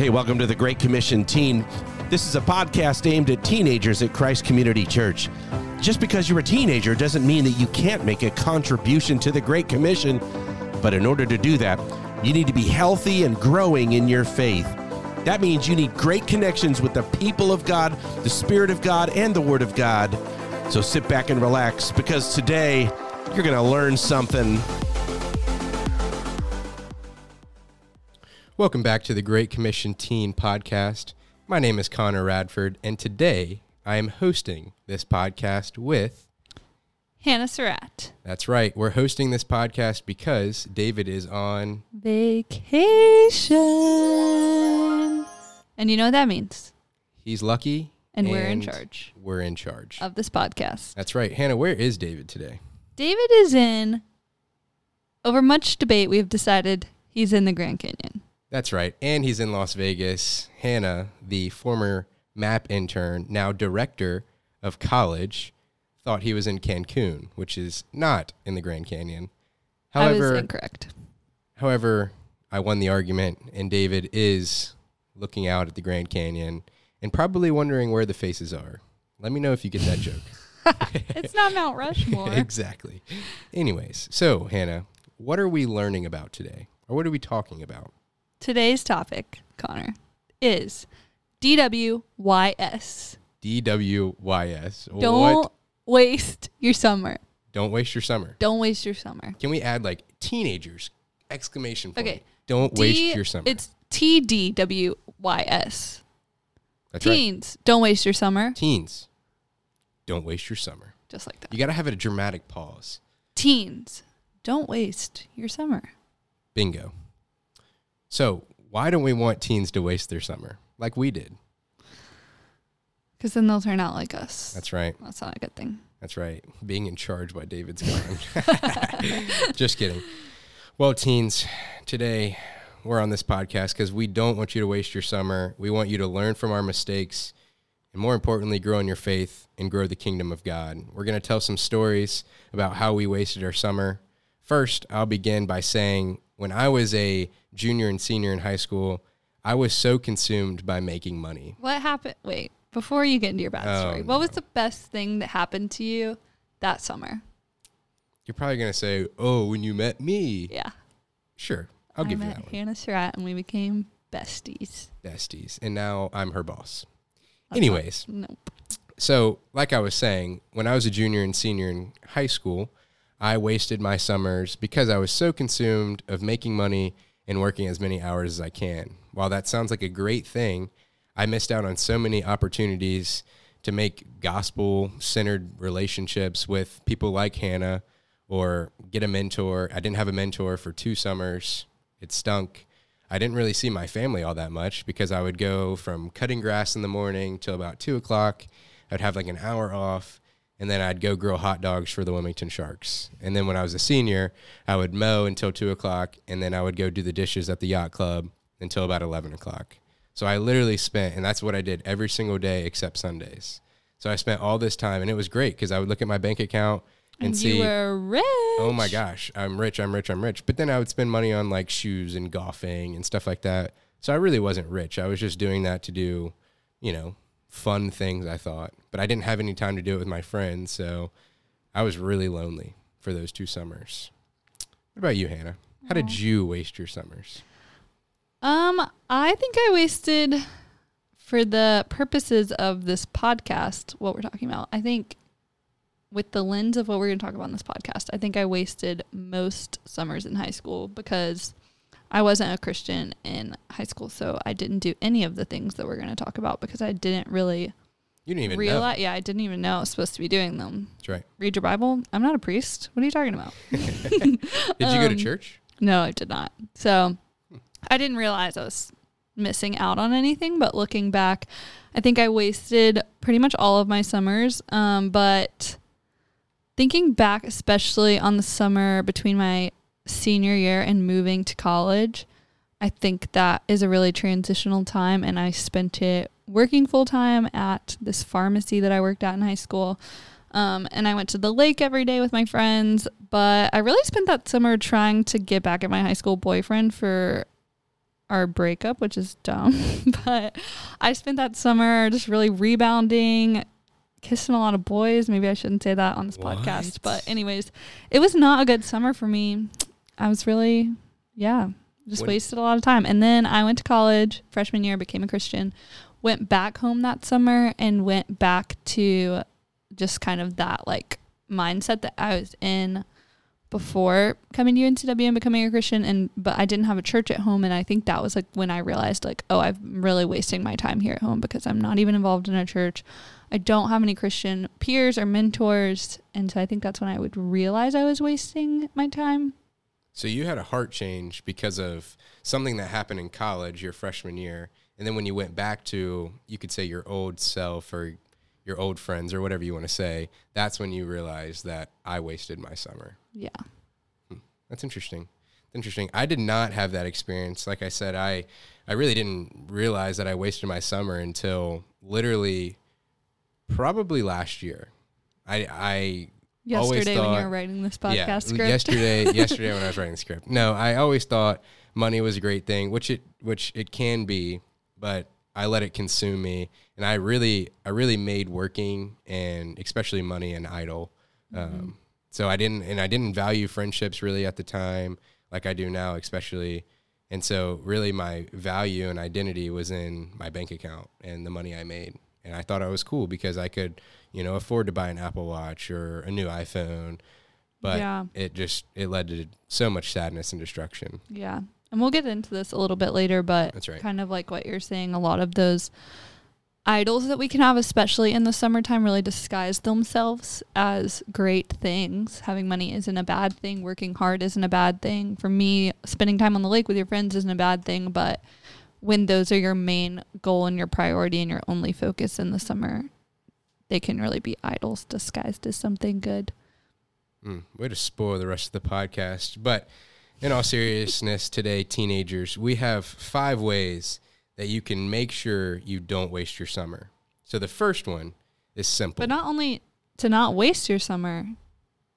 Hey, welcome to the Great Commission Teen. This is a podcast aimed at teenagers at Christ Community Church. Just because you're a teenager doesn't mean that you can't make a contribution to the Great Commission. But in order to do that, you need to be healthy and growing in your faith. That means you need great connections with the people of God, the Spirit of God, and the Word of God. So sit back and relax because today you're going to learn something. Welcome back to the Great Commission Teen Podcast. My name is Connor Radford, and today I am hosting this podcast with. Hannah Surratt. That's right. We're hosting this podcast because David is on. Vacation. And you know what that means. He's lucky. And we're in charge We're in charge. of this podcast. That's right. Hannah, where is David today? David is in, over much debate, we've decided he's in the Grand Canyon. That's right. And he's in Las Vegas. Hannah, the former MAP intern, now director of college, thought he was in Cancun, which is not in the Grand Canyon. I was However, incorrect. however, I won the argument, and David is looking out at the Grand Canyon and probably wondering where the faces are. Let me know if you get that joke. it's not Mount Rushmore. exactly. Anyways, so Hannah, what are we learning about today? Or what are we talking about? Today's topic, Connor, is DWYS. DWYS. Don't What? waste your summer. Don't waste your summer. Don't waste your summer. Can we add like teenagers exclamation point? Okay. Don't D- waste your summer. It's TDWYS. That's right. Teens, don't waste your summer. Teens. Don't waste your summer. Just like that. You got to have a dramatic pause. Teens, don't waste your summer. Bingo. So, why don't we want teens to waste their summer like we did? Because then they'll turn out like us. That's right. That's not a good thing. That's right. Being in charge by David's gone. Just kidding. Well, teens, today we're on this podcast because we don't want you to waste your summer. We want you to learn from our mistakes and, more importantly, grow in your faith and grow the kingdom of God. We're going to tell some stories about how we wasted our summer. First, I'll begin by saying when I was a junior and senior in high school, I was so consumed by making money. What happened? Wait, before you get into your bad Oh, story, um, what was the best thing that happened to you that summer? You're probably going to say, Oh, when you met me. Yeah. Sure. I'll I give you met that one. Hannah Surratt and we became besties. besties, and now I'm her boss. That's Anyways, not- nope. so like I was saying, when I was a junior and senior in high school, I wasted my summers because I was so consumed of making money and working as many hours as I can. While that sounds like a great thing, I missed out on so many opportunities to make gospel centered relationships with people like Hannah or get a mentor. I didn't have a mentor for two summers. It stunk. I didn't really see my family all that much because I would go from cutting grass in the morning till about two o'clock. I'd have like an hour off, and then I'd go grill hot dogs for the Wilmington Sharks. And then when I was a senior, I would mow until two o'clock, and then I would go do the dishes at the yacht club until about 11 o'clock. So I literally spent, and that's what I did every single day except Sundays. So I spent all this time, and it was great because I would look at my bank account and, And see you were rich. oh my gosh, I'm rich, I'm rich, I'm rich. But then I would spend money on like shoes and golfing and stuff like that. So I really wasn't rich. I was just doing that to do, you know, fun things, I thought. But I didn't have any time to do it with my friends. So I was really lonely for those two summers. What about you, Hannah? How did you waste your summers? Um, I think I wasted for the purposes of this podcast what we're talking about. I think with the lens of what we're going to talk about in this podcast, I think I wasted most summers in high school because I wasn't a Christian in high school, so I didn't do any of the things that we're going to talk about because I didn't really You didn't even realize. Yeah, I didn't even know I was supposed to be doing them. That's right. Read your Bible. I'm not a priest. What are you talking about? Did you go to Um, church? No, I did not. So I didn't realize I was missing out on anything. But looking back, I think I wasted pretty much all of my summers. Um, but thinking back, especially on the summer between my senior year and moving to college, I think that is a really transitional time. And I spent it working full time at this pharmacy that I worked at in high school. Um, and I went to the lake every day with my friends. But I really spent that summer trying to get back at my high school boyfriend for our breakup, which is dumb. but I spent that summer just really rebounding, kissing a lot of boys. Maybe I shouldn't say that on this What? podcast. But, anyways, it was not a good summer for me. I was really, yeah, just When- wasted a lot of time. And then I went to college, freshman year, became a Christian, went back home that summer, and went back to just kind of that like mindset that I was in before coming to UNCW and becoming a Christian and but I didn't have a church at home and I think that was like when I realized like oh I'm really wasting my time here at home because I'm not even involved in a church. I don't have any Christian peers or mentors and so I think that's when I would realize I was wasting my time. So you had a heart change because of something that happened in college your freshman year, and then when you went back to you could say your old self or your old friends or whatever you want to say, that's when you realized that I wasted my summer. Yeah. Hmm. That's interesting. Interesting. I did not have that experience. Like I said, I I really didn't realize that I wasted my summer until literally probably last year. I I Yesterday when you were writing this podcast yeah, script. yesterday yesterday when I was writing the script. No, I always thought money was a great thing, which it which it can be, but I let it consume me, and I really I really made working and especially money an idol. Um, so I didn't and I didn't value friendships really at the time like I do now, especially. And so really my value and identity was in my bank account and the money I made. And I thought I was cool because I could, you know, afford to buy an Apple Watch or a new iPhone. But Yeah. it just it led to so much sadness and destruction. Yeah. And we'll get into this a little bit later, but That's right. kind of like what you're saying, a lot of those idols that we can have, especially in the summertime, really disguise themselves as great things. Having money isn't a bad thing. Working hard isn't a bad thing. For me, spending time on the lake with your friends isn't a bad thing. But when those are your main goal and your priority and your only focus in the summer, they can really be idols disguised as something good. Mm, way to spoil the rest of the podcast. But in all seriousness, today, teenagers, we have five ways that you can make sure you don't waste your summer. So the first one is simple. But not only to not waste your summer,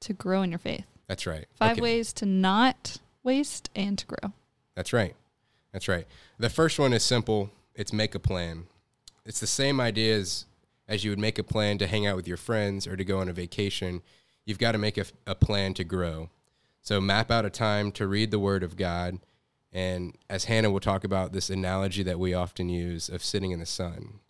to grow in your faith. That's right. Five Okay. ways to not waste and to grow. That's right. That's right. The first one is simple. It's make a plan. It's the same idea as, as you would make a plan to hang out with your friends or to go on a vacation. You've got to make a, a plan to grow. So map out a time to read the Word of God. And as Hannah will talk about this analogy that we often use of sitting in the sun.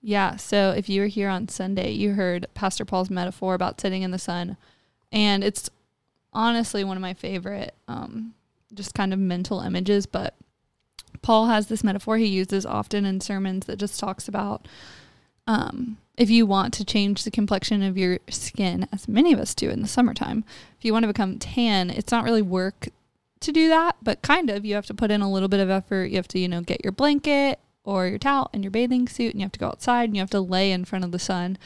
Yeah. So if you were here on Sunday, you heard Pastor Paul's metaphor about sitting in the sun. And it's honestly one of my favorite, um, just kind of mental images. But Paul has this metaphor he uses often in sermons that just talks about um, if you want to change the complexion of your skin, as many of us do in the summertime, if you want to become tan, it's not really work to do that, but kind of. You have to put in a little bit of effort. You have to, you know, get your blanket or your towel and your bathing suit, and you have to go outside and you have to lay in front of the sun.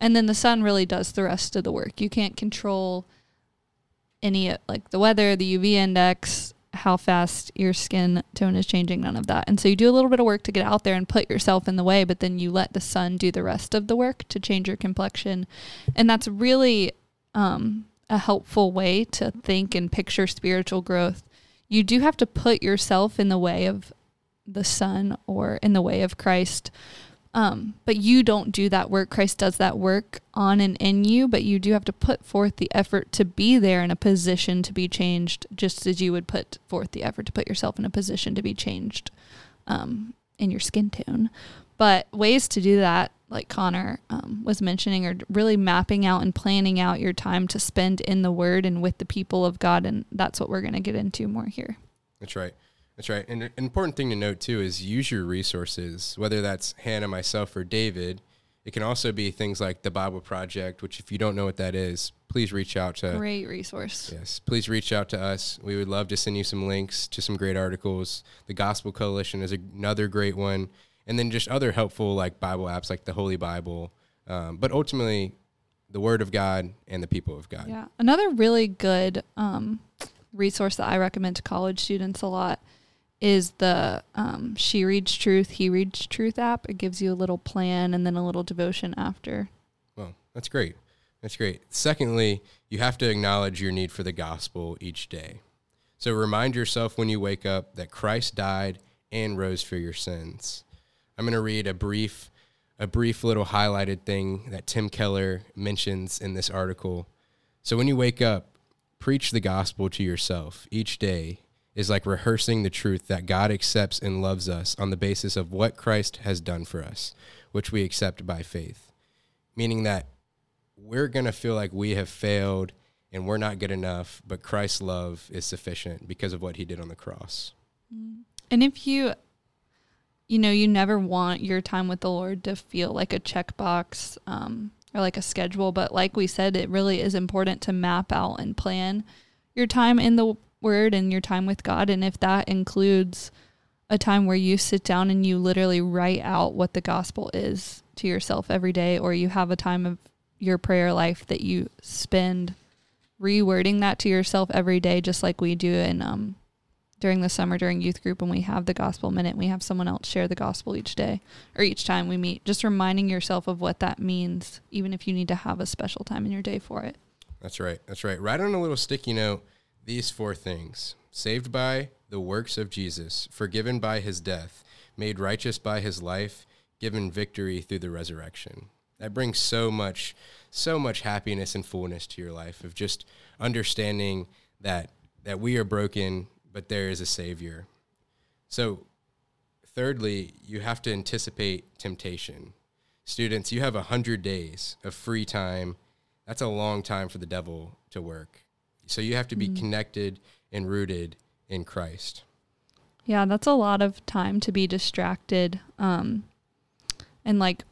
And then the sun really does the rest of the work. You can't control any, like the weather, the UV index, how fast your skin tone is changing, none of that. And so you do a little bit of work to get out there and put yourself in the way, but then you let the sun do the rest of the work to change your complexion. And that's really um, a helpful way to think and picture spiritual growth. You do have to put yourself in the way of the sun or in the way of Christ. Um, but you don't do that work. Christ does that work on and in you, but you do have to put forth the effort to be there in a position to be changed, just as you would put forth the effort to put yourself in a position to be changed um, in your skin tone. But ways to do that, like Connor um, was mentioning, are really mapping out and planning out your time to spend in the Word and with the people of God. And that's what we're going to get into more here. That's right. That's right. And an important thing to note too is use your resources, whether that's Hannah, myself, or David. It can also be things like the Bible Project, which if you don't know what that is, please reach out to Great resource. Yes, please reach out to us. We would love to send you some links to some great articles. The Gospel Coalition is another great one, and then just other helpful like Bible apps like the Holy Bible. Um, but ultimately, the Word of God and the people of God. Yeah. Another really good um, resource that I recommend to college students a lot is the um, She Reads Truth, He Reads Truth app. It gives you a little plan and then a little devotion after. Well, that's great. That's great. Secondly, you have to acknowledge your need for the gospel each day. So remind yourself when you wake up that Christ died and rose for your sins. I'm going to read a brief a brief little highlighted thing that Tim Keller mentions in this article. So when you wake up, preach the gospel to yourself each day is like rehearsing the truth that God accepts and loves us on the basis of what Christ has done for us, which we accept by faith. Meaning that we're going to feel like we have failed and we're not good enough, but Christ's love is sufficient because of what he did on the cross. And if you, you know, you never want your time with the Lord to feel like a checkbox um, or like a schedule, but like we said, it really is important to map out and plan your time in the word and your time with God. And if that includes a time where you sit down and you literally write out what the gospel is to yourself every day, or you have a time of your prayer life that you spend rewording that to yourself every day, just like we do in um, during the summer during youth group when we have the gospel minute, we have someone else share the gospel each day or each time we meet. Just reminding yourself of what that means, even if you need to have a special time in your day for it. That's right. That's right. Write on a little sticky note these four things saved by the works of Jesus, forgiven by his death, made righteous by his life, given victory through the resurrection. That brings so much, so much happiness and fullness to your life of just understanding that that we are broken, but there is a savior. So thirdly, you have to anticipate temptation. Students, you have a hundred days of free time. That's a long time for the devil to work. So you have to be mm-hmm. connected and rooted in Christ. Yeah, that's a lot of time to be distracted. Um, and like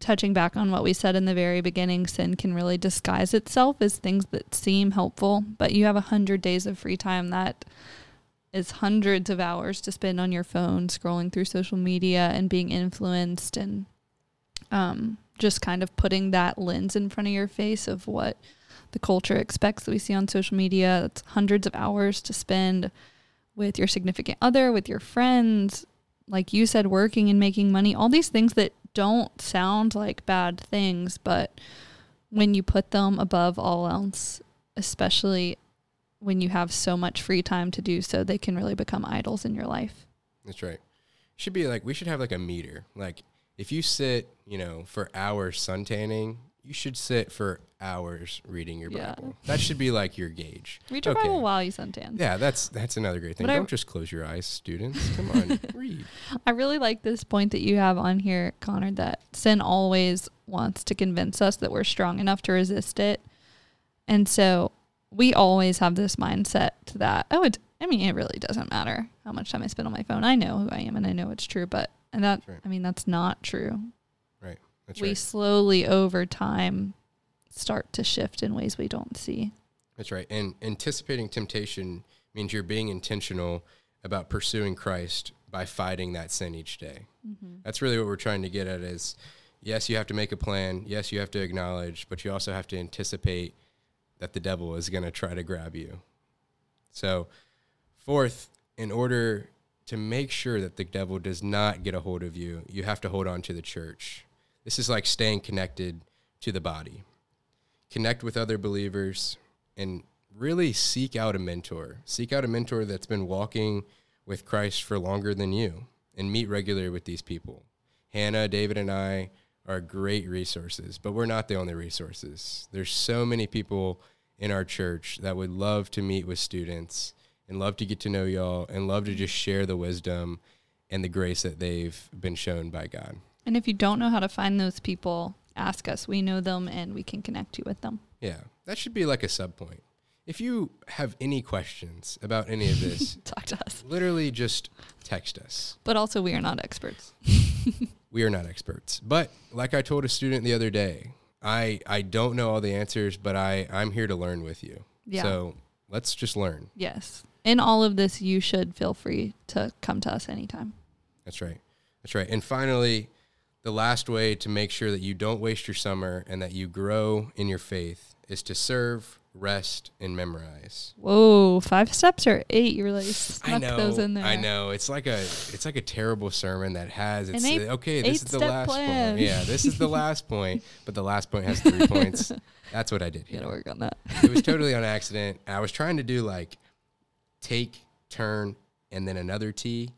touching back on what we said in the very beginning, sin can really disguise itself as things that seem helpful, but you have a hundred days of free time that is hundreds of hours to spend on your phone scrolling through social media and being influenced and um, just kind of putting that lens in front of your face of what the culture expects that we see on social media. It's hundreds of hours to spend with your significant other, with your friends, like you said, working and making money, all these things that don't sound like bad things, but when you put them above all else, especially when you have so much free time to do so, they can really become idols in your life. That's right. Should be like we should have like a meter. Like if you sit, you know, for hours suntanning, you should sit for hours reading your yeah. Bible. That should be like your gauge. Read your okay. Bible while you suntan. Yeah, that's that's another great thing. But Don't I, just close your eyes, students. Come on, read. I really like this point that you have on here, Connor, that sin always wants to convince us that we're strong enough to resist it. And so we always have this mindset that, oh, it, I mean, it really doesn't matter how much time I spend on my phone. I know who I am and I know it's true, but, and that, right. I mean, that's not true. That's we right. slowly over time start to shift in ways we don't see. That's right. And anticipating temptation means you're being intentional about pursuing Christ by fighting that sin each day. Mm-hmm. That's really what we're trying to get at is yes, you have to make a plan. Yes, you have to acknowledge, but you also have to anticipate that the devil is going to try to grab you. So, fourth, in order to make sure that the devil does not get a hold of you, you have to hold on to the church. This is like staying connected to the body. Connect with other believers and really seek out a mentor. Seek out a mentor that's been walking with Christ for longer than you and meet regularly with these people. Hannah, David, and I are great resources, but we're not the only resources. There's so many people in our church that would love to meet with students and love to get to know y'all and love to just share the wisdom and the grace that they've been shown by God. And if you don't know how to find those people, ask us. We know them and we can connect you with them. Yeah, that should be like a sub point. If you have any questions about any of this, talk to us. Literally just text us. But also, we are not experts. we are not experts. But like I told a student the other day, I I don't know all the answers, but I I'm here to learn with you. Yeah. So let's just learn. Yes. In all of this, you should feel free to come to us anytime. That's right. That's right. And finally, the last way to make sure that you don't waste your summer and that you grow in your faith is to serve, rest, and memorize. Whoa, five steps or eight? You really snuck I know, those in there. I know. It's like a it's like a terrible sermon that has it's eight, okay. This is the last plan. point. Yeah, this is the last point, but the last point has three points. That's what I did. Here. Gotta work on that. it was totally on accident. I was trying to do like take, turn, and then another T.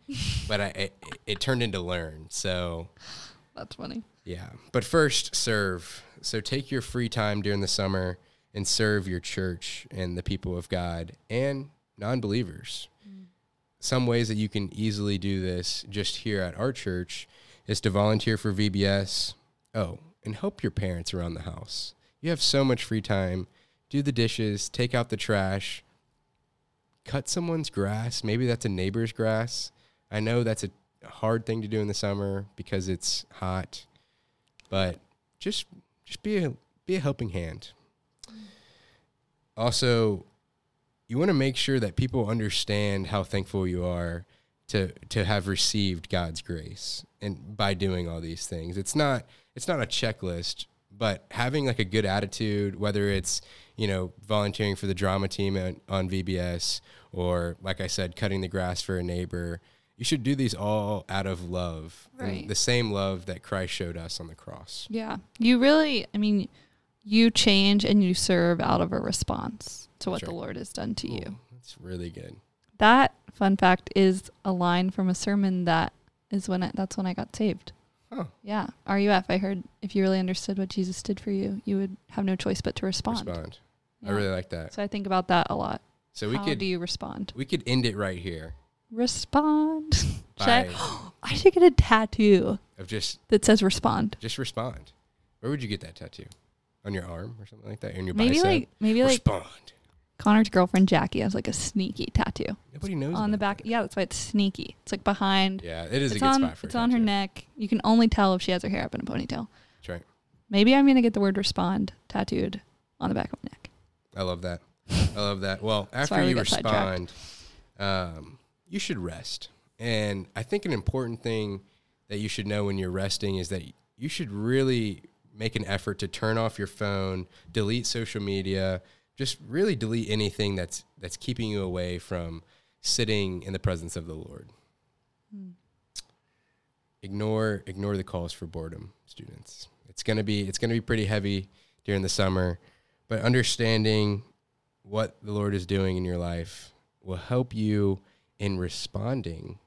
but I it, it turned into learn. So That's funny. yeah. But first, serve. So take your free time during the summer and serve your church and the people of God and non-believers. Some ways that you can easily do this just here at our church is to volunteer for VBS. Oh, and help your parents around the house. You have so much free time. Do the dishes, take out the trash, cut someone's grass. Maybe that's a neighbor's grass. I know that's a hard thing to do in the summer because it's hot, but just just be a be a helping hand. Also, you want to make sure that people understand how thankful you are to to have received God's grace and by doing all these things. It's not it's not a checklist, but having like a good attitude, whether it's you know volunteering for the drama team on, on VBS or like I said, cutting the grass for a neighbor. You should do these all out of love, Right. the same love that Christ showed us on the cross. Yeah. You really, I mean, you change and you serve out of a response to what the Lord has done to you. That's really good. That fun fact is a line from a sermon that is when I, that's when I got saved. Oh, Yeah. RUF, I heard if you really understood what Jesus did for you, you would have no choice but to respond. respond. I really like that. So I think about that a lot. So we How could do you respond? we could end it right here Respond. Should I, I should get a tattoo of just that says respond. just respond. Where would you get that tattoo? On your arm or something like that? In your Maybe bicep? like maybe like respond. Connor's girlfriend Jackie has like a sneaky tattoo Nobody knows on the back. Yeah, that's why it's sneaky. It's like behind. Yeah, it is it's a good on. spot for a It's on her neck. You can only tell if she has her hair up in a ponytail. That's right. Maybe I'm gonna get the word respond tattooed on the back of my neck. I love that. I love that. Well, after you respond, um, you should rest. And I think an important thing that you should know when you're resting is that you should really make an effort to turn off your phone, delete social media, just really delete anything that's that's keeping you away from sitting in the presence of the Lord. Hmm. Ignore ignore the calls for boredom, students. It's gonna be it's gonna be pretty heavy during the summer, but understanding what the Lord is doing in your life will help you in responding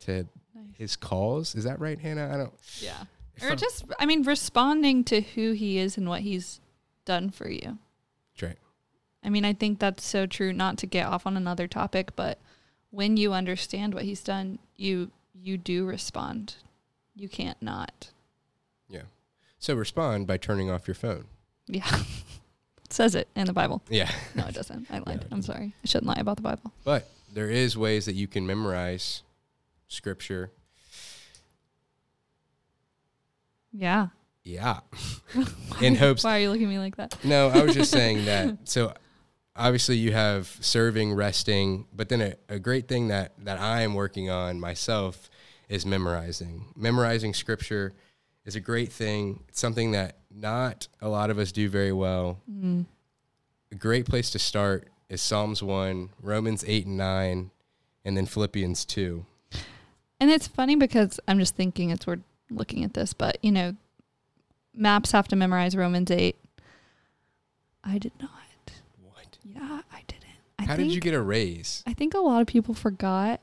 to Nice. his calls. Is that right, Hannah? I don't. Yeah. Or I'm- just I mean responding to who he is and what he's done for you. Right. I mean, I think that's so true. Not to get off on another topic, but when you understand what he's done, you you do respond. You can't not. Yeah. So respond by turning off your phone. Yeah, it says it in the Bible. Yeah. No, it doesn't. I lied. it I'm sorry. I shouldn't lie about the Bible. But there is ways that you can memorize scripture. Yeah. Yeah. in hopes Why are you looking at me like that? No, I was just saying that. So obviously you have serving, resting, but then a, a great thing that that I am working on myself is memorizing. Memorizing scripture is a great thing. It's something that not a lot of us do very well. Mm. A great place to start is Psalms 1, Romans 8 and 9, and then Philippians 2. And it's funny because I'm just thinking it's we're looking at this, but you know, maps have to memorize Romans eight. I did not. What? Yeah, I didn't. I How think, did you get a raise? I think a lot of people forgot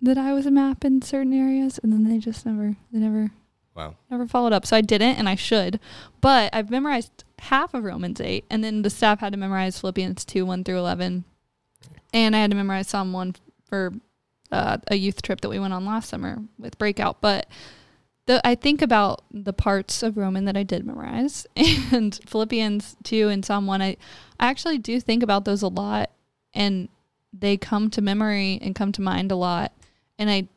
that I was a map in certain areas, and then they just never, they never, Wow. never followed up. So I didn't, and I should. But I've memorized half of Romans eight, and then the staff had to memorize Philippians two one through eleven, and I had to memorize Psalm one for uh, a youth trip that we went on last summer with Breakout. But the I think about the parts of Roman that I did memorize, and Philippians two and Psalm one. I I actually do think about those a lot, and they come to memory and come to mind a lot, and I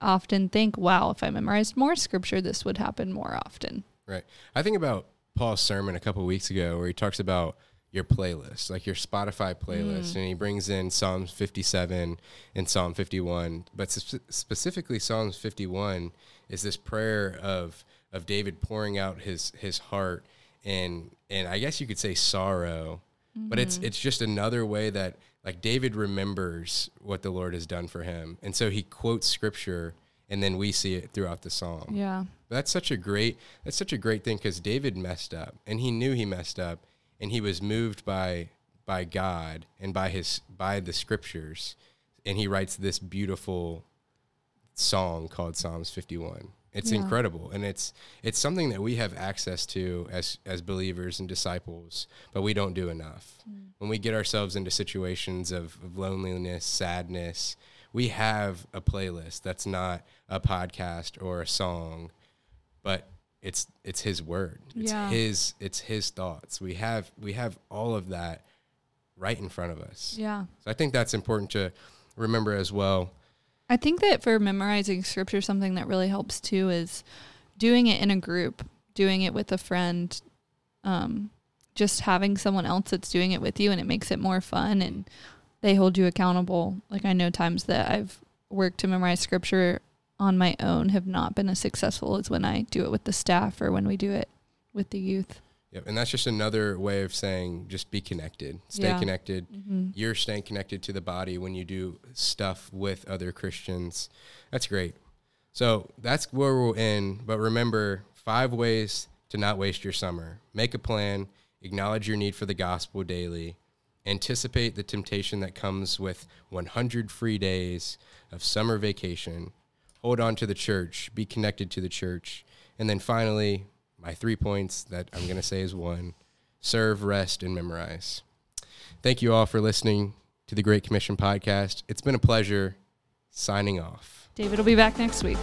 often think, wow, if I memorized more scripture, this would happen more often. Right. I think about Paul's sermon a couple weeks ago where he talks about your playlist, like your Spotify playlist, Mm. and he brings in Psalms 57 and Psalm 51. But spe- specifically, Psalms 51 is this prayer of of David pouring out his his heart and and I guess you could say sorrow, but it's it's just another way that like David remembers what the Lord has done for him, and so he quotes scripture, and then we see it throughout the psalm. Yeah. That's such a great that's such a great thing because David messed up and he knew he messed up and he was moved by by God and by his by the scriptures and he writes this beautiful song called Psalms 51. It's Yeah. incredible, and it's it's something that we have access to as as believers and disciples, but we don't do enough. Mm. When we get ourselves into situations of, of loneliness, sadness, we have a playlist that's not a podcast or a song, but it's it's His word. It's Yeah. His it's His thoughts. We have we have all of that right in front of us. Yeah. So I think that's important to remember as well. I think that for memorizing scripture, something that really helps too is doing it in a group, doing it with a friend, um, just having someone else that's doing it with you, and it makes it more fun and they hold you accountable. Like I know times that I've worked to memorize scripture on my own have not been as successful as when I do it with the staff or when we do it with the youth. Yep. And that's just another way of saying just be connected. Stay Yeah. connected. Mm-hmm. You're staying connected to the body when you do stuff with other Christians. That's great. So that's where we'll end. But remember five ways to not waste your summer. Make a plan, acknowledge your need for the gospel daily, anticipate the temptation that comes with 100 free days of summer vacation, hold on to the church, be connected to the church, and then finally, my three points that I'm going to say is one serve, rest, and memorize. Thank you all for listening to the Great Commission podcast. It's been a pleasure signing off. David will be back next week.